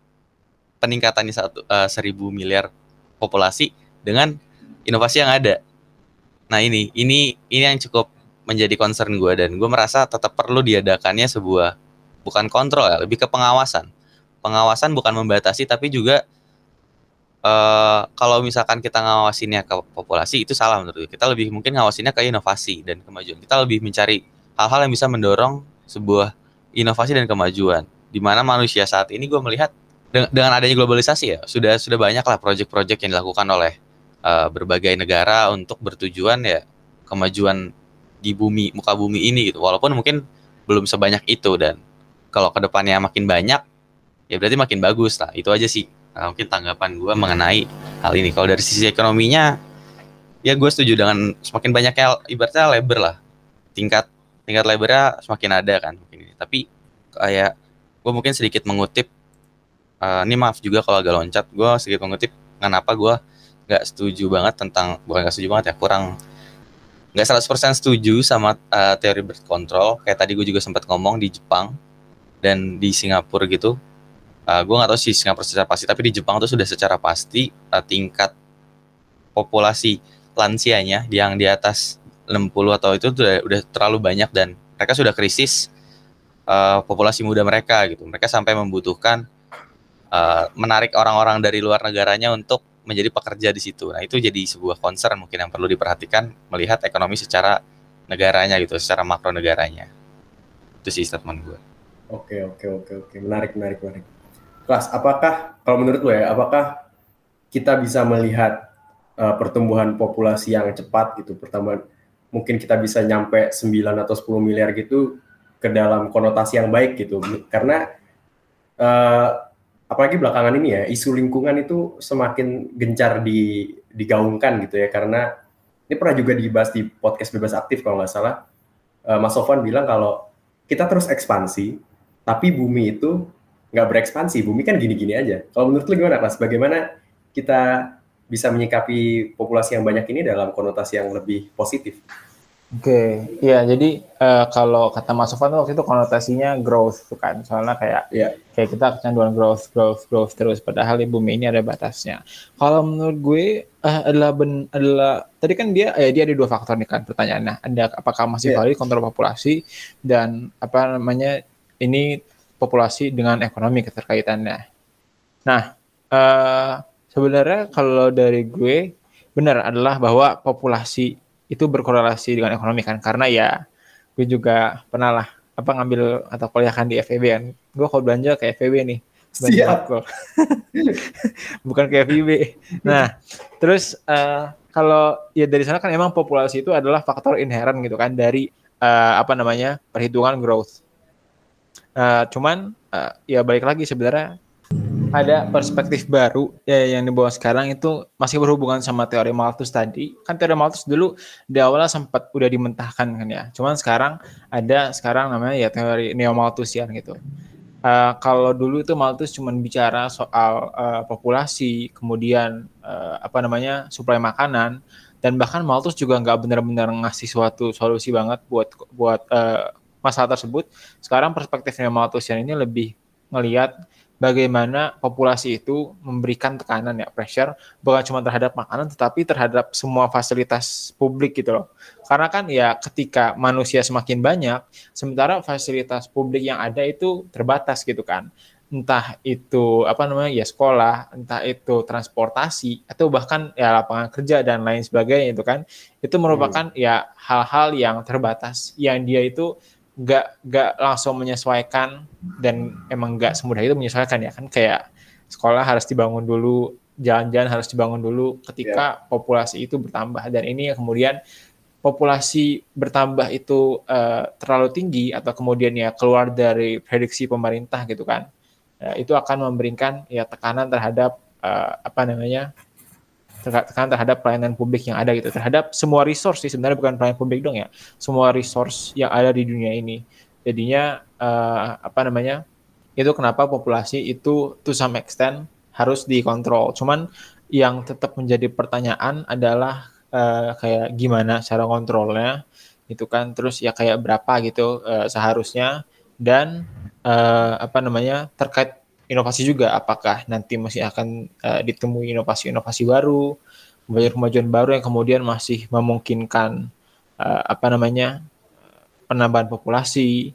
peningkatannya satu uh, seribu miliar populasi dengan inovasi yang ada? Nah ini, ini, ini yang cukup menjadi concern gue dan gue merasa tetap perlu diadakannya sebuah bukan kontrol ya, lebih ke pengawasan. Pengawasan bukan membatasi tapi juga uh, kalau misalkan kita ngawasinnya ke populasi itu salah menurut. Kita lebih mungkin ngawasinnya ke inovasi dan kemajuan. Kita lebih mencari hal-hal yang bisa mendorong sebuah inovasi dan kemajuan. Di mana manusia saat ini gue melihat dengan adanya globalisasi ya sudah sudah banyak lah proyek-proyek yang dilakukan oleh uh, berbagai negara untuk bertujuan ya kemajuan di bumi muka bumi ini gitu. Walaupun mungkin belum sebanyak itu dan kalau ke depannya makin banyak ya berarti makin bagus lah. Itu aja sih Nah, mungkin tanggapan gue mengenai hal ini. Kalau dari sisi ekonominya, ya gue setuju dengan semakin banyaknya ibaratnya lebar lah. Tingkat tingkat lebarnya semakin ada kan mungkin ini. Tapi kayak gue mungkin sedikit mengutip. Uh, ini maaf juga kalau agak loncat. Gue sedikit mengutip kenapa gue nggak setuju banget tentang bukan nggak setuju banget ya kurang nggak 100% setuju sama uh, teori birth control. Kayak tadi gue juga sempat ngomong di Jepang dan di Singapura gitu uh, gue nggak tahu sih Singapura secara pasti tapi di Jepang tuh sudah secara pasti uh, tingkat populasi lansianya yang di atas 60 atau itu udah, udah terlalu banyak dan mereka sudah krisis uh, populasi muda mereka gitu. Mereka sampai membutuhkan uh, menarik orang-orang dari luar negaranya untuk menjadi pekerja di situ. Nah itu jadi sebuah concern mungkin yang perlu diperhatikan melihat ekonomi secara negaranya gitu secara makro negaranya. Itu sih statement gue oke oke oke oke menarik menarik menarik Kelas, apakah kalau menurut lo ya, apakah kita bisa melihat uh, pertumbuhan populasi yang cepat gitu? Pertama, mungkin kita bisa nyampe 9 atau 10 miliar gitu ke dalam konotasi yang baik gitu. Karena uh, apalagi belakangan ini ya, isu lingkungan itu semakin gencar di, digaungkan gitu ya. Karena ini pernah juga dibahas di podcast bebas aktif kalau nggak salah. Uh, Mas Sofwan bilang kalau kita terus ekspansi, tapi bumi itu nggak berekspansi. Bumi kan gini-gini aja. Kalau menurut lu gimana, Mas? Bagaimana kita bisa menyikapi populasi yang banyak ini dalam konotasi yang lebih positif? Oke, okay. ya jadi uh, kalau kata Mas Sofan waktu itu konotasinya growth tuh kan, soalnya kayak yeah. kayak kita kecanduan growth, growth, growth terus. Padahal di bumi ini ada batasnya. Kalau menurut gue uh, adalah ben, adalah tadi kan dia ya dia ada dua faktor nih kan pertanyaannya. Ada apakah masih yeah. valid kontrol populasi dan apa namanya ini populasi dengan ekonomi keterkaitannya. Nah, uh, sebenarnya kalau dari gue benar adalah bahwa populasi itu berkorelasi dengan ekonomi kan. Karena ya gue juga pernah lah apa ngambil atau kuliahkan di FEB kan. Gue kalau belanja ke FEB nih Siap. bukan ke FEB nah terus uh, kalau ya dari sana kan emang populasi itu adalah faktor inherent gitu kan dari uh, apa namanya perhitungan growth Uh, cuman uh, ya balik lagi sebenarnya ada perspektif baru ya, yang dibawa sekarang itu masih berhubungan sama teori Malthus tadi. Kan teori Malthus dulu di awalnya sempat udah dimentahkan kan ya. Cuman sekarang ada sekarang namanya ya teori neo Malthusian gitu. Uh, kalau dulu itu Malthus cuma bicara soal uh, populasi, kemudian uh, apa namanya suplai makanan, dan bahkan Malthus juga nggak benar-benar ngasih suatu solusi banget buat buat uh, masalah tersebut. Sekarang perspektifnya Malthusian ini lebih melihat bagaimana populasi itu memberikan tekanan ya pressure bukan cuma terhadap makanan tetapi terhadap semua fasilitas publik gitu loh. Karena kan ya ketika manusia semakin banyak sementara fasilitas publik yang ada itu terbatas gitu kan. Entah itu apa namanya ya sekolah, entah itu transportasi atau bahkan ya lapangan kerja dan lain sebagainya itu kan. Itu merupakan hmm. ya hal-hal yang terbatas yang dia itu nggak nggak langsung menyesuaikan dan emang nggak semudah itu menyesuaikan ya kan. Kayak sekolah harus dibangun dulu jalan-jalan harus dibangun dulu ketika yeah. populasi itu bertambah. Dan ini yang kemudian populasi bertambah itu uh, terlalu tinggi atau kemudian ya keluar dari prediksi pemerintah gitu kan. Uh, itu akan memberikan ya tekanan terhadap uh, apa namanya tekanan terhadap pelayanan publik yang ada gitu. Terhadap semua resource sih sebenarnya bukan pelayanan publik dong ya. Semua resource yang ada di dunia ini. Jadinya uh, apa namanya itu kenapa populasi itu to some extent harus dikontrol. Cuman yang tetap menjadi pertanyaan adalah uh, kayak gimana cara kontrolnya itu kan. Terus ya kayak berapa gitu uh, seharusnya. Dan uh, apa namanya terkait inovasi juga apakah nanti masih akan uh, ditemui inovasi-inovasi baru kemajuan-kemajuan baru yang kemudian masih memungkinkan uh, apa namanya penambahan populasi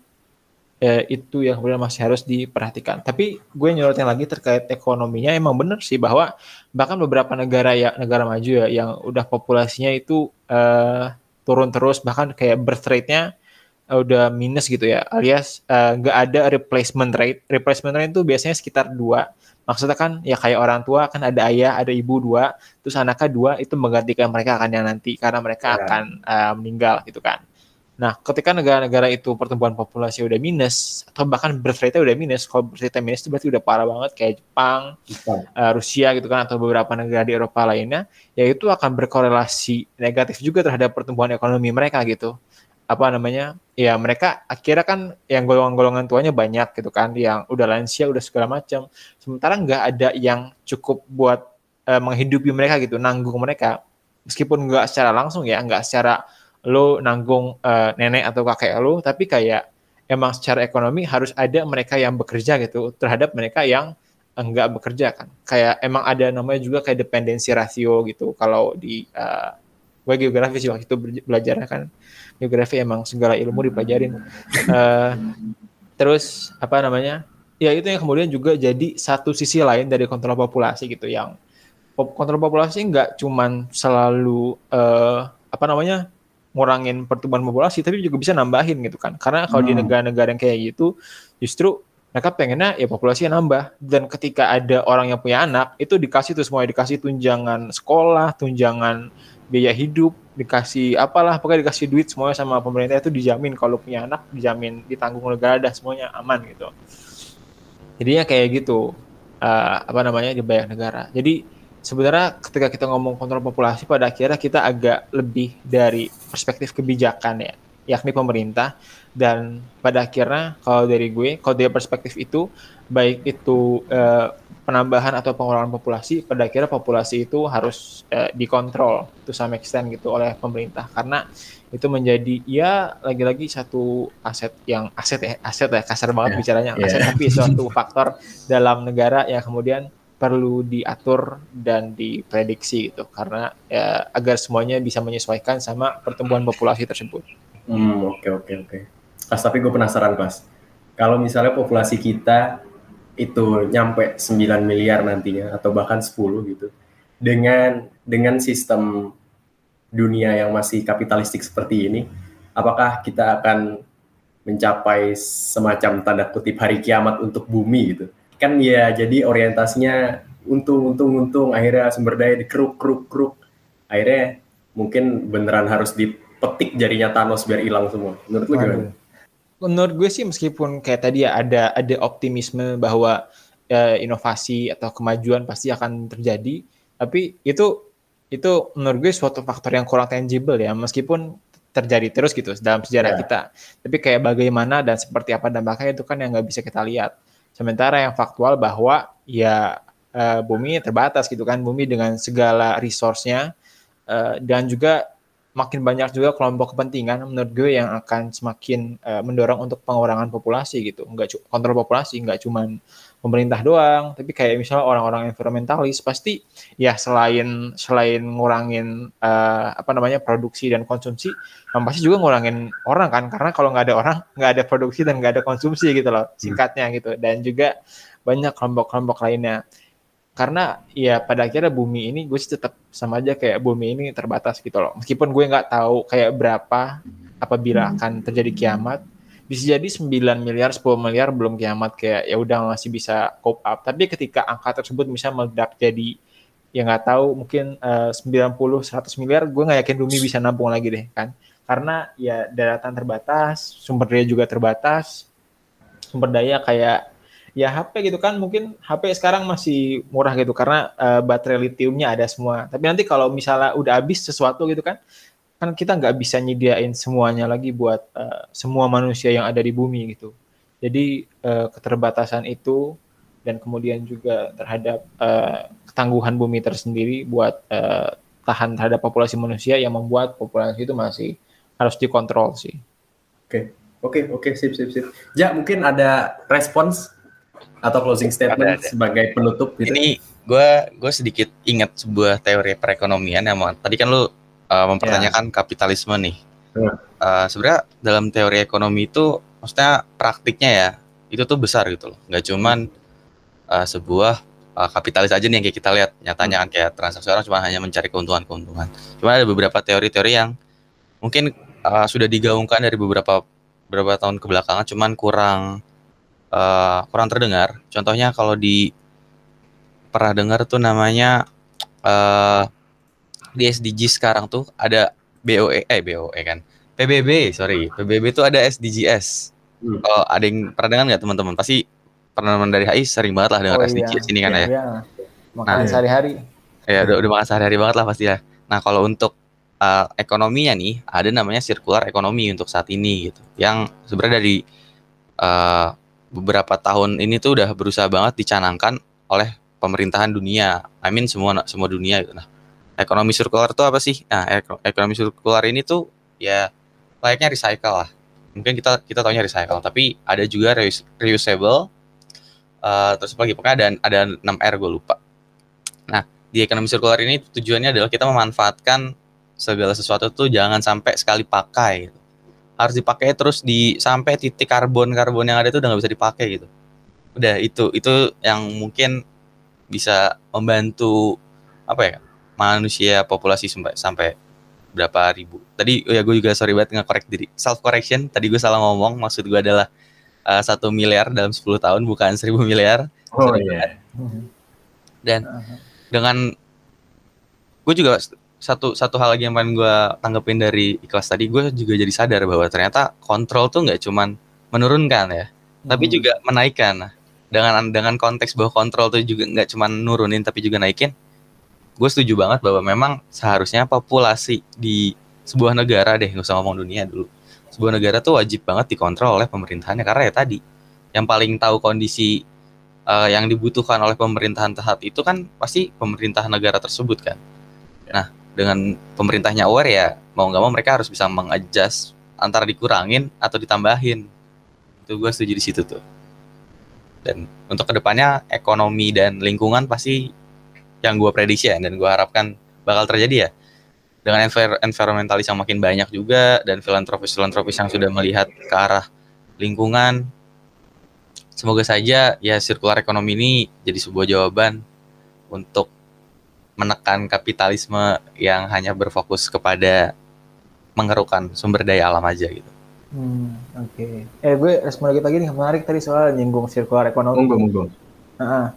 eh, itu yang kemudian masih harus diperhatikan. Tapi gue nyorotin lagi terkait ekonominya emang bener sih bahwa bahkan beberapa negara ya negara maju ya yang udah populasinya itu eh, turun terus bahkan kayak birth rate-nya uh, udah minus gitu ya alias eh, nggak uh, ada replacement rate. Replacement rate itu biasanya sekitar dua. Maksudnya kan ya kayak orang tua kan ada ayah, ada ibu dua, terus anaknya dua itu menggantikan mereka akan yang nanti karena mereka yeah. akan uh, meninggal gitu kan. Nah, ketika negara-negara itu pertumbuhan populasi udah minus atau bahkan birth rate udah minus, kalau birth rate minus itu berarti udah parah banget kayak Jepang, Jepang. Uh, Rusia gitu kan atau beberapa negara di Eropa lainnya, ya itu akan berkorelasi negatif juga terhadap pertumbuhan ekonomi mereka gitu. Apa namanya? Ya mereka akhirnya kan yang golongan-golongan tuanya banyak gitu kan, yang udah lansia, udah segala macam. Sementara nggak ada yang cukup buat uh, menghidupi mereka gitu, nanggung mereka. Meskipun nggak secara langsung ya, nggak secara lo nanggung uh, nenek atau kakek lo, tapi kayak emang secara ekonomi harus ada mereka yang bekerja gitu terhadap mereka yang enggak bekerja kan. Kayak emang ada namanya juga kayak dependensi rasio gitu. Kalau di uh, gue geografi sih waktu itu belajar kan geografi emang segala ilmu dipelajarin. Uh, terus apa namanya? Ya itu yang kemudian juga jadi satu sisi lain dari kontrol populasi gitu yang kontrol populasi nggak cuman selalu uh, apa namanya ngurangin pertumbuhan populasi tapi juga bisa nambahin gitu kan karena kalau hmm. di negara-negara yang kayak gitu justru mereka pengennya ya populasinya nambah dan ketika ada orang yang punya anak itu dikasih tuh semuanya dikasih tunjangan sekolah tunjangan biaya hidup dikasih apalah pokoknya dikasih duit semuanya sama pemerintah itu dijamin kalau punya anak dijamin ditanggung negara dah semuanya aman gitu. Jadinya kayak gitu uh, apa namanya di banyak negara. Jadi sebenarnya ketika kita ngomong kontrol populasi pada akhirnya kita agak lebih dari perspektif kebijakan ya yakni pemerintah dan pada akhirnya kalau dari gue kalau dari perspektif itu baik itu eh, penambahan atau pengurangan populasi pada akhirnya populasi itu harus eh, dikontrol to some extent gitu oleh pemerintah karena itu menjadi ya lagi-lagi satu aset yang aset ya aset ya kasar banget yeah, bicaranya yeah. aset tapi suatu faktor dalam negara yang kemudian perlu diatur dan diprediksi gitu karena ya, agar semuanya bisa menyesuaikan sama pertumbuhan populasi tersebut. Hmm oke oke oke. Pas tapi gue penasaran pas. Kalau misalnya populasi kita itu nyampe 9 miliar nantinya atau bahkan 10 gitu dengan dengan sistem dunia yang masih kapitalistik seperti ini apakah kita akan mencapai semacam tanda kutip hari kiamat untuk bumi gitu? Kan ya jadi orientasinya untung untung untung akhirnya sumber daya dikeruk keruk keruk. Akhirnya mungkin beneran harus dipetik jarinya Thanos biar hilang semua menurut lu gimana? Menurut gue sih meskipun kayak tadi ya ada ada optimisme bahwa ya, inovasi atau kemajuan pasti akan terjadi tapi itu itu menurut gue suatu faktor yang kurang tangible ya meskipun terjadi terus gitu dalam sejarah yeah. kita tapi kayak bagaimana dan seperti apa dampaknya itu kan yang nggak bisa kita lihat Sementara yang faktual bahwa ya uh, bumi terbatas gitu kan, bumi dengan segala resource-nya uh, dan juga makin banyak juga kelompok kepentingan menurut gue yang akan semakin uh, mendorong untuk pengurangan populasi gitu. Enggak kontrol populasi, enggak cuman pemerintah doang, tapi kayak misalnya orang-orang environmentalis pasti ya selain selain ngurangin uh, apa namanya produksi dan konsumsi, yang pasti juga ngurangin orang kan, karena kalau nggak ada orang nggak ada produksi dan nggak ada konsumsi gitu loh, hmm. singkatnya gitu, dan juga banyak kelompok-kelompok lainnya. Karena ya pada akhirnya bumi ini gue sih tetap sama aja kayak bumi ini terbatas gitu loh. Meskipun gue nggak tahu kayak berapa apabila akan terjadi kiamat, bisa jadi 9 miliar 10 miliar belum kiamat kayak ya udah masih bisa cope up. Tapi ketika angka tersebut bisa meledak jadi ya nggak tahu mungkin uh, 90 100 miliar gue nggak yakin Bumi bisa nampung lagi deh kan. Karena ya daratan terbatas sumber daya juga terbatas sumber daya kayak ya HP gitu kan mungkin HP sekarang masih murah gitu karena uh, baterai litiumnya ada semua tapi nanti kalau misalnya udah habis sesuatu gitu kan kan kita nggak bisa nyediain semuanya lagi buat uh, semua manusia yang ada di bumi gitu. Jadi uh, keterbatasan itu dan kemudian juga terhadap uh, ketangguhan bumi tersendiri buat uh, tahan terhadap populasi manusia yang membuat populasi itu masih harus dikontrol sih. Oke, oke, oke, sip, sip, sip. Ya mungkin ada respons atau closing statement ada, ada. sebagai penutup. Gitu. Ini gue gue sedikit ingat sebuah teori perekonomian yang tadi kan lu uh, mempertanyakan yeah. kapitalisme nih. Yeah. Uh, Sebenarnya dalam teori ekonomi itu, maksudnya praktiknya ya itu tuh besar gitu loh. Nggak cuman uh, sebuah uh, kapitalis aja nih yang kayak kita lihat. Nyatanya kan kayak transaksi orang cuma hanya mencari keuntungan-keuntungan. Cuma ada beberapa teori-teori yang mungkin uh, sudah digaungkan dari beberapa beberapa tahun kebelakangan, cuman kurang uh, kurang terdengar. Contohnya kalau di pernah dengar tuh namanya uh, di SDG sekarang tuh ada BOE eh BOE kan? PBB sorry. PBB tuh ada SDGs hmm. kalau ada yang pernah dengar nggak teman-teman? Pasti pernah dari HI sering banget lah dengar oh, SDGs iya. ini kan iya, ya, ya. Makanan nah, sehari-hari. Ya udah, udah makan sehari-hari banget lah pasti ya. Nah kalau untuk uh, ekonominya nih ada namanya sirkular ekonomi untuk saat ini gitu. Yang sebenarnya dari uh, beberapa tahun ini tuh udah berusaha banget dicanangkan oleh pemerintahan dunia I mean semua semua dunia gitu nah ekonomi sirkular itu apa sih? Nah, ekonomi sirkular ini tuh ya layaknya recycle lah. Mungkin kita kita taunya recycle, tapi ada juga reus, reusable. Uh, terus apa lagi? Pokoknya ada ada 6 R gue lupa. Nah, di ekonomi sirkular ini tujuannya adalah kita memanfaatkan segala sesuatu tuh jangan sampai sekali pakai gitu. Harus dipakai terus di sampai titik karbon karbon yang ada itu udah nggak bisa dipakai gitu. Udah itu itu yang mungkin bisa membantu apa ya manusia populasi sampai sampai berapa ribu. Tadi oh ya gue juga sorry banget nge-correct diri. Self correction, tadi gue salah ngomong. Maksud gue adalah eh, satu uh, miliar dalam 10 tahun bukan seribu miliar. Oh iya. Dan dengan gue juga satu satu hal lagi yang paling gue tanggepin dari ikhlas tadi, gue juga jadi sadar bahwa ternyata kontrol tuh nggak cuman menurunkan ya, hmm. tapi juga menaikkan. Nah, dengan dengan konteks bahwa kontrol tuh juga nggak cuman nurunin tapi juga naikin, gue setuju banget bahwa memang seharusnya populasi di sebuah negara deh nggak usah ngomong dunia dulu sebuah negara tuh wajib banget dikontrol oleh pemerintahannya karena ya tadi yang paling tahu kondisi uh, yang dibutuhkan oleh pemerintahan saat itu kan pasti pemerintah negara tersebut kan nah dengan pemerintahnya aware ya mau nggak mau mereka harus bisa mengadjust antara dikurangin atau ditambahin. Itu gue setuju di situ tuh. Dan untuk ke depannya ekonomi dan lingkungan pasti yang gue prediksi ya dan gue harapkan bakal terjadi ya. Dengan envir environmentalis yang makin banyak juga dan filantropis filantropis yang sudah melihat ke arah lingkungan semoga saja ya sirkular ekonomi ini jadi sebuah jawaban untuk menekan kapitalisme yang hanya berfokus kepada mengerukan sumber daya alam aja gitu. Hmm, oke. Okay. Eh gue respon lagi lagi nih menarik tadi soal nyinggung sirkular ekonomi. Monggo, monggo. Uh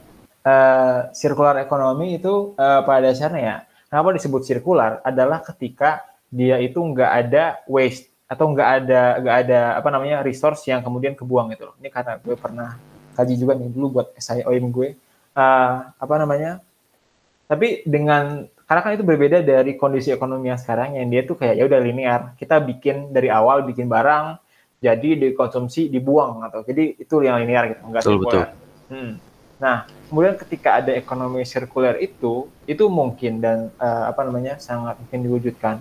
uh, sirkular ekonomi itu uh, pada dasarnya ya, kenapa disebut sirkular adalah ketika dia itu nggak ada waste atau nggak ada nggak ada apa namanya resource yang kemudian kebuang gitu loh. Ini karena gue pernah kaji juga nih dulu buat SIOM OIM gue uh, apa namanya. Tapi dengan karena kan itu berbeda dari kondisi ekonomi yang sekarang yang dia tuh kayak ya udah linear. Kita bikin dari awal bikin barang jadi dikonsumsi dibuang atau jadi itu yang linear gitu enggak betul, betul. Hmm. Nah, kemudian ketika ada ekonomi sirkuler itu, itu mungkin dan uh, apa namanya sangat mungkin diwujudkan.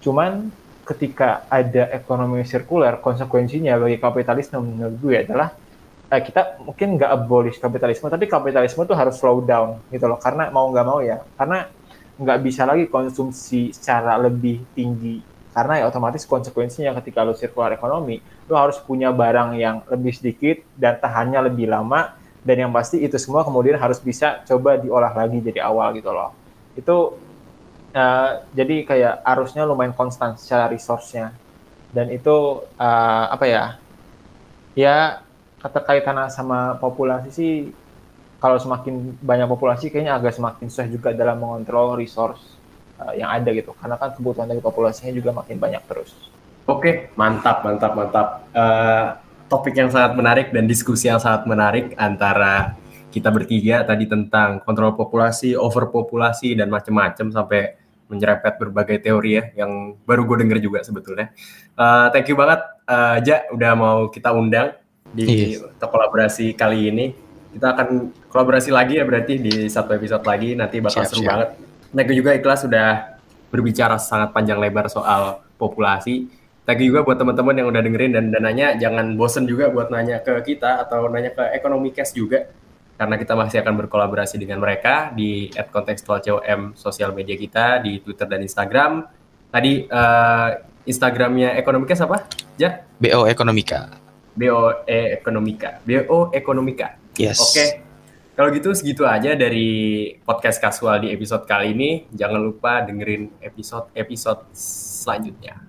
Cuman ketika ada ekonomi sirkuler, konsekuensinya bagi kapitalisme menurut gue adalah uh, kita mungkin nggak abolish kapitalisme, tapi kapitalisme itu harus slow down gitu loh. Karena mau nggak mau ya, karena nggak bisa lagi konsumsi secara lebih tinggi. Karena ya otomatis konsekuensinya ketika lo sirkular ekonomi lo harus punya barang yang lebih sedikit dan tahannya lebih lama. Dan yang pasti itu semua kemudian harus bisa coba diolah lagi jadi awal gitu loh. Itu uh, jadi kayak arusnya lumayan konstan secara resource-nya. Dan itu uh, apa ya? Ya keterkaitan sama populasi sih kalau semakin banyak populasi kayaknya agak semakin susah juga dalam mengontrol resource uh, yang ada gitu karena kan kebutuhan dari populasinya juga makin banyak terus. Oke, mantap, mantap, mantap. Uh, topik yang sangat menarik dan diskusi yang sangat menarik antara kita bertiga tadi tentang kontrol populasi, overpopulasi dan macam-macam sampai menyerempet berbagai teori ya yang baru gue denger juga sebetulnya. Uh, thank you banget uh, Ja udah mau kita undang di yes. kolaborasi kali ini. Kita akan kolaborasi lagi ya berarti di satu episode lagi nanti bakal siap, seru siap. banget. Thank you juga Ikhlas sudah berbicara sangat panjang lebar soal populasi. Thank you juga buat teman-teman yang udah dengerin dan, dan nanya jangan bosen juga buat nanya ke kita atau nanya ke Ekonomi Cash juga karena kita masih akan berkolaborasi dengan mereka di @kontekstualcom sosial media kita di Twitter dan Instagram. Tadi uh, Instagramnya Ekonomika apa? Ja? BO Ekonomika. BO E Ekonomika. BO Ekonomika. Yes. Oke. Okay. Kalau gitu segitu aja dari podcast kasual di episode kali ini. Jangan lupa dengerin episode-episode selanjutnya.